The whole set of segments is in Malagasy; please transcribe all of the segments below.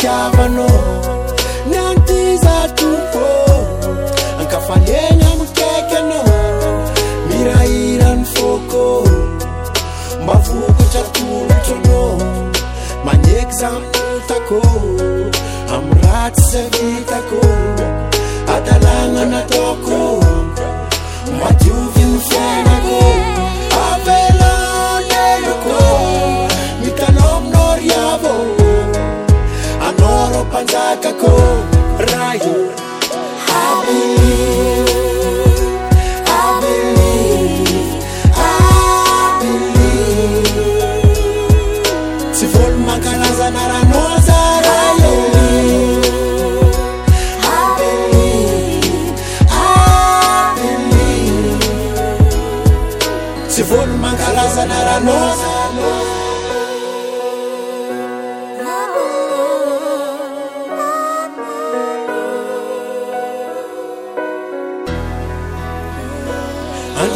tiavanao ny antiza tokô ankafaeny aminykaiky anao mirahirany fôkô mba vokatra tootranao maneky zanytotakô aminy ratsiizavita kô atalagna nata panjaka kô ra sy voty mankalazana ranza sy voty mankalazana an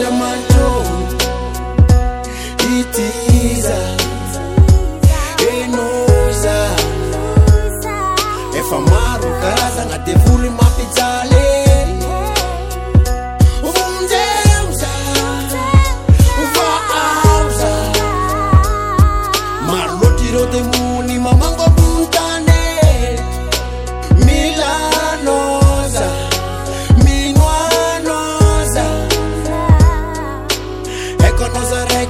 ramantro ityza eno za efa maro karazagna devory mampijalea nzemoza fa aoza maro loatra ireo temony mamango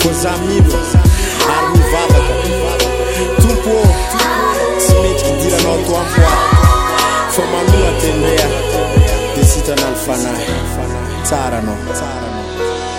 fô za miy ary mivataka topoa tsy metydiranao toafoa fa manoa tenea di sitanaly fanahy tsaranao